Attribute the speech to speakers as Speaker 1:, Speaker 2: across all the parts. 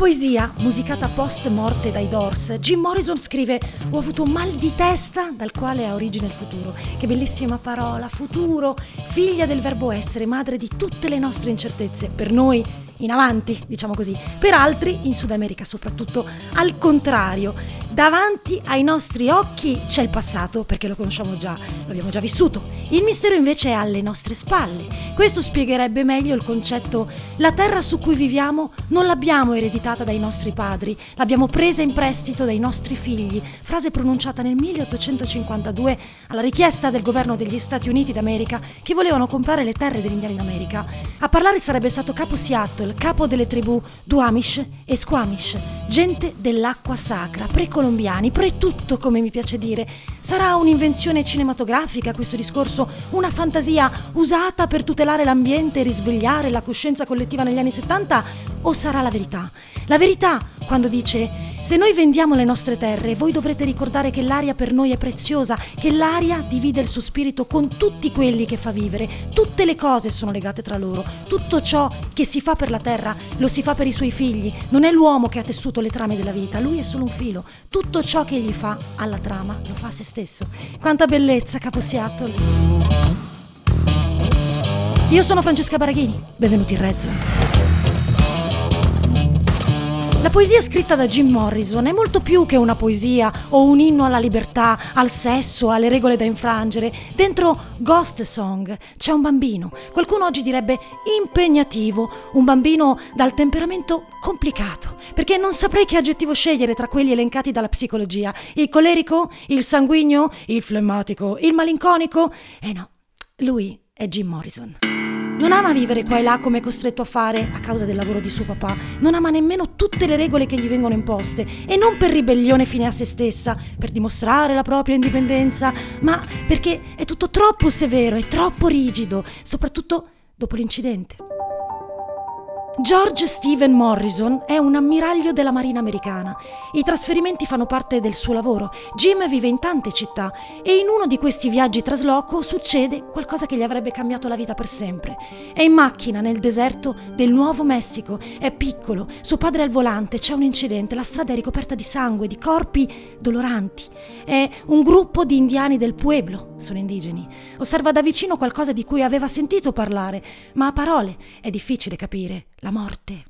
Speaker 1: poesia, musicata post morte dai Doors, Jim Morrison scrive Ho avuto un mal di testa dal quale ha origine il futuro. Che bellissima parola, futuro, figlia del verbo essere, madre di tutte le nostre incertezze. Per noi in avanti, diciamo così. Per altri, in Sud America soprattutto, al contrario, davanti ai nostri occhi c'è il passato, perché lo conosciamo già, lo abbiamo già vissuto. Il mistero invece è alle nostre spalle. Questo spiegherebbe meglio il concetto la terra su cui viviamo non l'abbiamo ereditata dai nostri padri, l'abbiamo presa in prestito dai nostri figli, frase pronunciata nel 1852 alla richiesta del governo degli Stati Uniti d'America che volevano comprare le terre degli indiani d'America. A parlare sarebbe stato Capo Seattle, capo delle tribù Duamish e Squamish, gente dell'acqua sacra, precolombiani, pre-tutto come mi piace dire. Sarà un'invenzione cinematografica questo discorso, una fantasia usata per tutelare l'ambiente e risvegliare la coscienza collettiva negli anni 70 o sarà la verità? La verità quando dice se noi vendiamo le nostre terre, voi dovrete ricordare che l'aria per noi è preziosa, che l'aria divide il suo spirito con tutti quelli che fa vivere, tutte le cose sono legate tra loro, tutto ciò che si fa per la terra lo si fa per i suoi figli, non è l'uomo che ha tessuto le trame della vita, lui è solo un filo, tutto ciò che egli fa alla trama lo fa a se stesso. Quanta bellezza, Capo Seattle! Io sono Francesca Baraghini, benvenuti in Rezzo. La poesia scritta da Jim Morrison è molto più che una poesia o un inno alla libertà, al sesso, alle regole da infrangere. Dentro Ghost Song c'è un bambino, qualcuno oggi direbbe impegnativo, un bambino dal temperamento complicato, perché non saprei che aggettivo scegliere tra quelli elencati dalla psicologia. Il colerico, il sanguigno, il flemmatico, il malinconico. Eh no, lui è Jim Morrison. Non ama vivere qua e là come è costretto a fare a causa del lavoro di suo papà, non ama nemmeno tutte le regole che gli vengono imposte e non per ribellione fine a se stessa, per dimostrare la propria indipendenza, ma perché è tutto troppo severo e troppo rigido, soprattutto dopo l'incidente. George Stephen Morrison è un ammiraglio della Marina americana. I trasferimenti fanno parte del suo lavoro. Jim vive in tante città e in uno di questi viaggi trasloco succede qualcosa che gli avrebbe cambiato la vita per sempre. È in macchina nel deserto del Nuovo Messico, è piccolo, suo padre è al volante, c'è un incidente, la strada è ricoperta di sangue, di corpi doloranti. È un gruppo di indiani del Pueblo, sono indigeni. Osserva da vicino qualcosa di cui aveva sentito parlare, ma a parole è difficile capire la morte.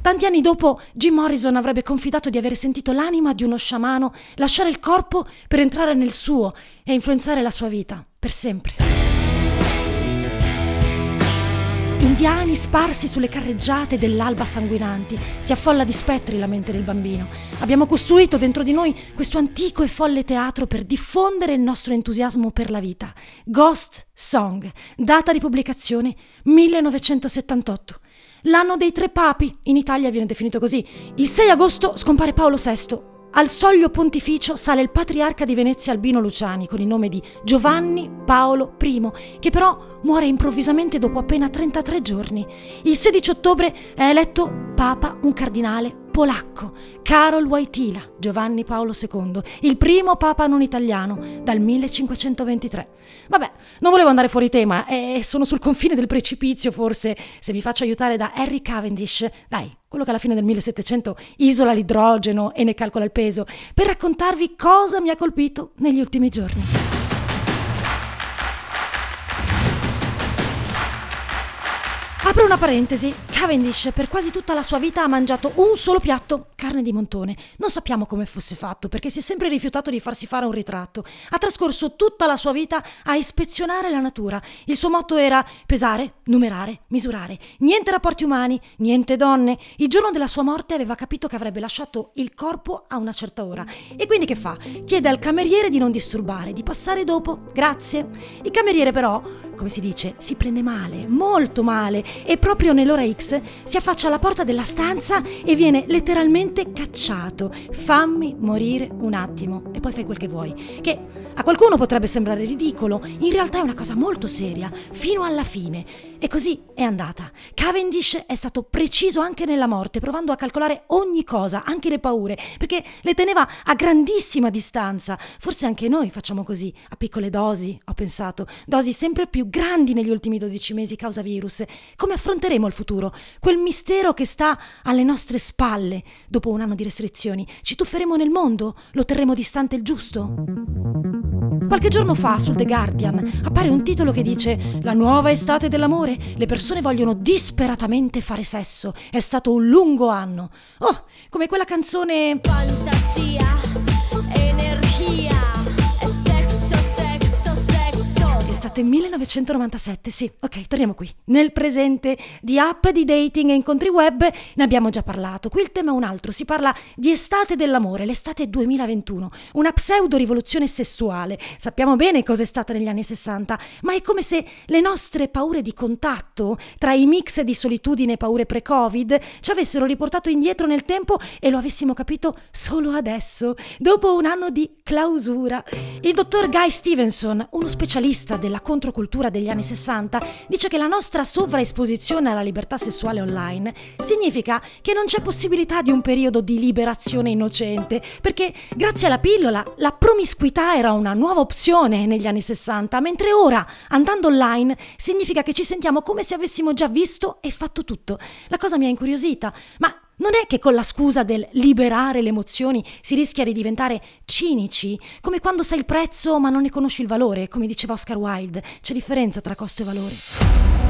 Speaker 1: Tanti anni dopo, Jim Morrison avrebbe confidato di aver sentito l'anima di uno sciamano lasciare il corpo per entrare nel suo e influenzare la sua vita per sempre. Indiani sparsi sulle carreggiate dell'alba sanguinanti, si affolla di spettri la mente del bambino. Abbiamo costruito dentro di noi questo antico e folle teatro per diffondere il nostro entusiasmo per la vita. Ghost Song, data di pubblicazione 1978. L'anno dei tre papi, in Italia viene definito così. Il 6 agosto scompare Paolo VI, al soglio pontificio sale il patriarca di Venezia Albino Luciani con il nome di Giovanni Paolo I, che però muore improvvisamente dopo appena 33 giorni. Il 16 ottobre è eletto papa un cardinale polacco, Karol Wojtyla, Giovanni Paolo II, il primo papa non italiano dal 1523. Vabbè, non volevo andare fuori tema e sono sul confine del precipizio forse se vi faccio aiutare da Harry Cavendish, dai, quello che alla fine del 1700 isola l'idrogeno e ne calcola il peso, per raccontarvi cosa mi ha colpito negli ultimi giorni. Apro una parentesi. Cavendish per quasi tutta la sua vita ha mangiato un solo piatto, carne di montone. Non sappiamo come fosse fatto perché si è sempre rifiutato di farsi fare un ritratto. Ha trascorso tutta la sua vita a ispezionare la natura. Il suo motto era pesare, numerare, misurare. Niente rapporti umani, niente donne. Il giorno della sua morte aveva capito che avrebbe lasciato il corpo a una certa ora. E quindi che fa? Chiede al cameriere di non disturbare, di passare dopo. Grazie. Il cameriere però come si dice, si prende male, molto male, e proprio nell'ora X si affaccia alla porta della stanza e viene letteralmente cacciato. Fammi morire un attimo e poi fai quel che vuoi. Che a qualcuno potrebbe sembrare ridicolo, in realtà è una cosa molto seria, fino alla fine. E così è andata. Cavendish è stato preciso anche nella morte, provando a calcolare ogni cosa, anche le paure, perché le teneva a grandissima distanza. Forse anche noi facciamo così, a piccole dosi, ho pensato, dosi sempre più grandi negli ultimi 12 mesi causa virus. Come affronteremo il futuro? Quel mistero che sta alle nostre spalle dopo un anno di restrizioni. Ci tufferemo nel mondo? Lo terremo distante il giusto? Qualche giorno fa sul The Guardian appare un titolo che dice La nuova estate dell'amore? Le persone vogliono disperatamente fare sesso. È stato un lungo anno. Oh, come quella canzone
Speaker 2: Fantasia,
Speaker 1: Estate 1997, sì. Ok, torniamo qui. Nel presente di app di dating e incontri web ne abbiamo già parlato. Qui il tema è un altro. Si parla di estate dell'amore, l'estate 2021. Una pseudo rivoluzione sessuale. Sappiamo bene cosa è stata negli anni 60, ma è come se le nostre paure di contatto, tra i mix di solitudine e paure pre-Covid, ci avessero riportato indietro nel tempo e lo avessimo capito solo adesso, dopo un anno di clausura. Il dottor Guy Stevenson, uno specialista della controcultura degli anni 60, dice che la nostra sovraesposizione alla libertà sessuale online significa che non c'è possibilità di un periodo di liberazione innocente, perché grazie alla pillola la promiscuità era una nuova opzione negli anni 60, mentre ora, andando online, significa che ci sentiamo come se avessimo già visto e fatto tutto. La cosa mi ha incuriosita, ma non è che con la scusa del liberare le emozioni si rischia di diventare cinici, come quando sai il prezzo ma non ne conosci il valore, come diceva Oscar Wilde, c'è differenza tra costo e valore.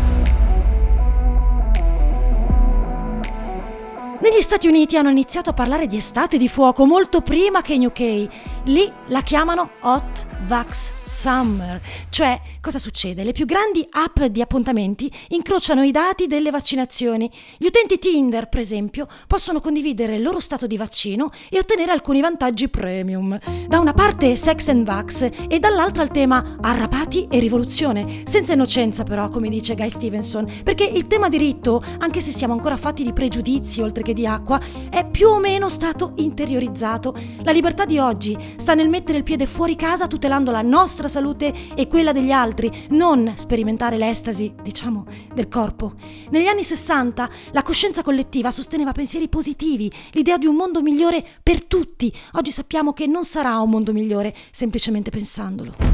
Speaker 1: Negli Stati Uniti hanno iniziato a parlare di estate di fuoco molto prima che in UK. Lì la chiamano Hot Vax Summer. Cioè, cosa succede? Le più grandi app di appuntamenti incrociano i dati delle vaccinazioni. Gli utenti Tinder, per esempio, possono condividere il loro stato di vaccino e ottenere alcuni vantaggi premium. Da una parte Sex and Vax e dall'altra il tema arrapati e rivoluzione. Senza innocenza però, come dice Guy Stevenson, perché il tema diritto, anche se siamo ancora fatti di pregiudizi oltre che di acqua, è più o meno stato interiorizzato. La libertà di oggi sta nel mettere il piede fuori casa tutelando la nostra salute e quella degli altri, non sperimentare l'estasi, diciamo, del corpo. Negli anni 60 la coscienza collettiva sosteneva pensieri positivi, l'idea di un mondo migliore per tutti. Oggi sappiamo che non sarà un mondo migliore semplicemente pensandolo.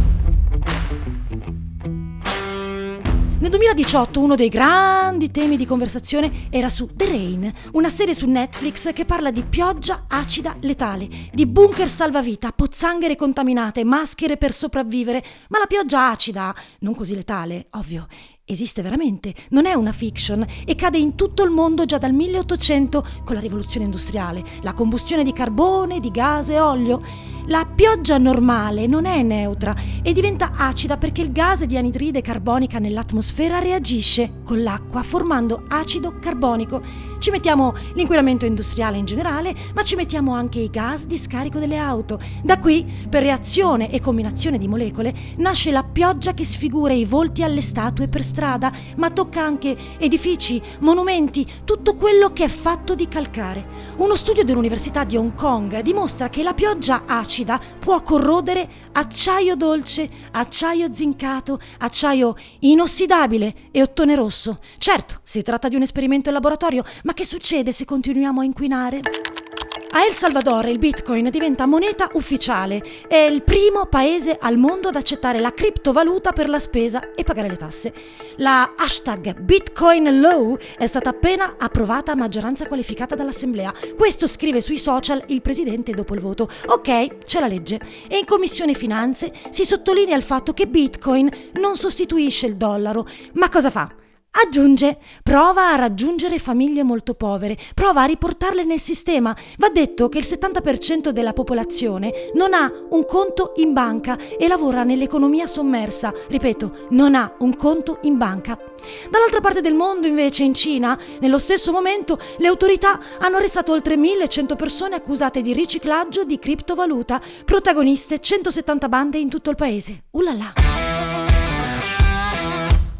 Speaker 1: Nel 2018 uno dei grandi temi di conversazione era su The Rain, una serie su Netflix che parla di pioggia acida letale, di bunker salvavita, pozzanghere contaminate, maschere per sopravvivere, ma la pioggia acida, non così letale, ovvio, esiste veramente, non è una fiction e cade in tutto il mondo già dal 1800 con la rivoluzione industriale, la combustione di carbone, di gas e olio. La pioggia normale non è neutra e diventa acida perché il gas di anidride carbonica nell'atmosfera reagisce con l'acqua formando acido carbonico. Ci mettiamo l'inquinamento industriale in generale, ma ci mettiamo anche i gas di scarico delle auto. Da qui, per reazione e combinazione di molecole, nasce la pioggia che sfigura i volti alle statue per strada, ma tocca anche edifici, monumenti, tutto quello che è fatto di calcare. Uno studio dell'Università di Hong Kong dimostra che la pioggia acida può corrodere acciaio dolce, acciaio zincato, acciaio inossidabile e ottone rosso. Certo, si tratta di un esperimento in laboratorio, ma che succede se continuiamo a inquinare? A El Salvador il Bitcoin diventa moneta ufficiale. È il primo paese al mondo ad accettare la criptovaluta per la spesa e pagare le tasse. La hashtag Bitcoin Law è stata appena approvata a maggioranza qualificata dall'Assemblea. Questo scrive sui social il presidente dopo il voto. Ok, c'è la legge. E in Commissione Finanze si sottolinea il fatto che Bitcoin non sostituisce il dollaro. Ma cosa fa? Aggiunge, prova a raggiungere famiglie molto povere, prova a riportarle nel sistema. Va detto che il 70% della popolazione non ha un conto in banca e lavora nell'economia sommersa. Ripeto, non ha un conto in banca. Dall'altra parte del mondo, invece, in Cina, nello stesso momento, le autorità hanno arrestato oltre 1100 persone accusate di riciclaggio di criptovaluta, protagoniste 170 bande in tutto il paese. Ulala!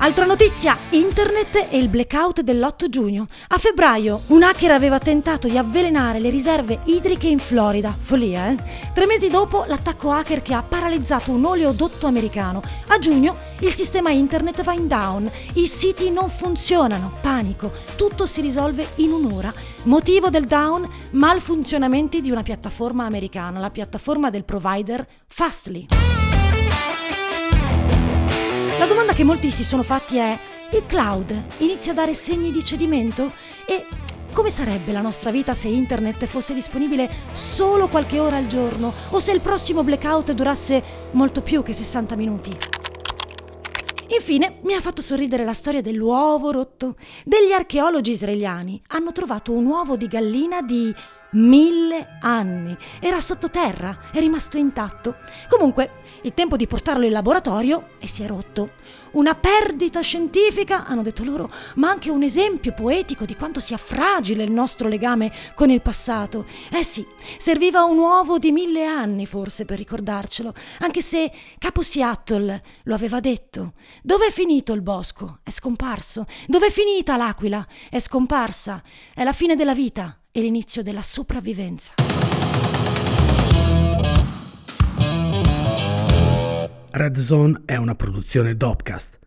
Speaker 1: Altra notizia, internet e il blackout dell'8 giugno. A febbraio un hacker aveva tentato di avvelenare le riserve idriche in Florida. Follia, eh? Tre mesi dopo l'attacco hacker che ha paralizzato un oleodotto americano. A giugno il sistema internet va in down, i siti non funzionano, panico, tutto si risolve in un'ora. Motivo del down? Malfunzionamenti di una piattaforma americana, la piattaforma del provider Fastly. La domanda che molti si sono fatti è: il cloud inizia a dare segni di cedimento? E come sarebbe la nostra vita se internet fosse disponibile solo qualche ora al giorno o se il prossimo blackout durasse molto più che 60 minuti? Infine mi ha fatto sorridere la storia dell'uovo rotto. Degli archeologi israeliani hanno trovato un uovo di gallina di mille anni. Era sottoterra, è rimasto intatto. Comunque, il tempo di portarlo in laboratorio e si è rotto. Una perdita scientifica, hanno detto loro, ma anche un esempio poetico di quanto sia fragile il nostro legame con il passato. Eh sì, serviva un uovo di mille anni forse per ricordarcelo, anche se Capo Seattle lo aveva detto. Dove è finito il bosco? È scomparso. Dove è finita l'aquila? È scomparsa. È la fine della vita e l'inizio della sopravvivenza.
Speaker 3: Red Zone è una produzione Dopcast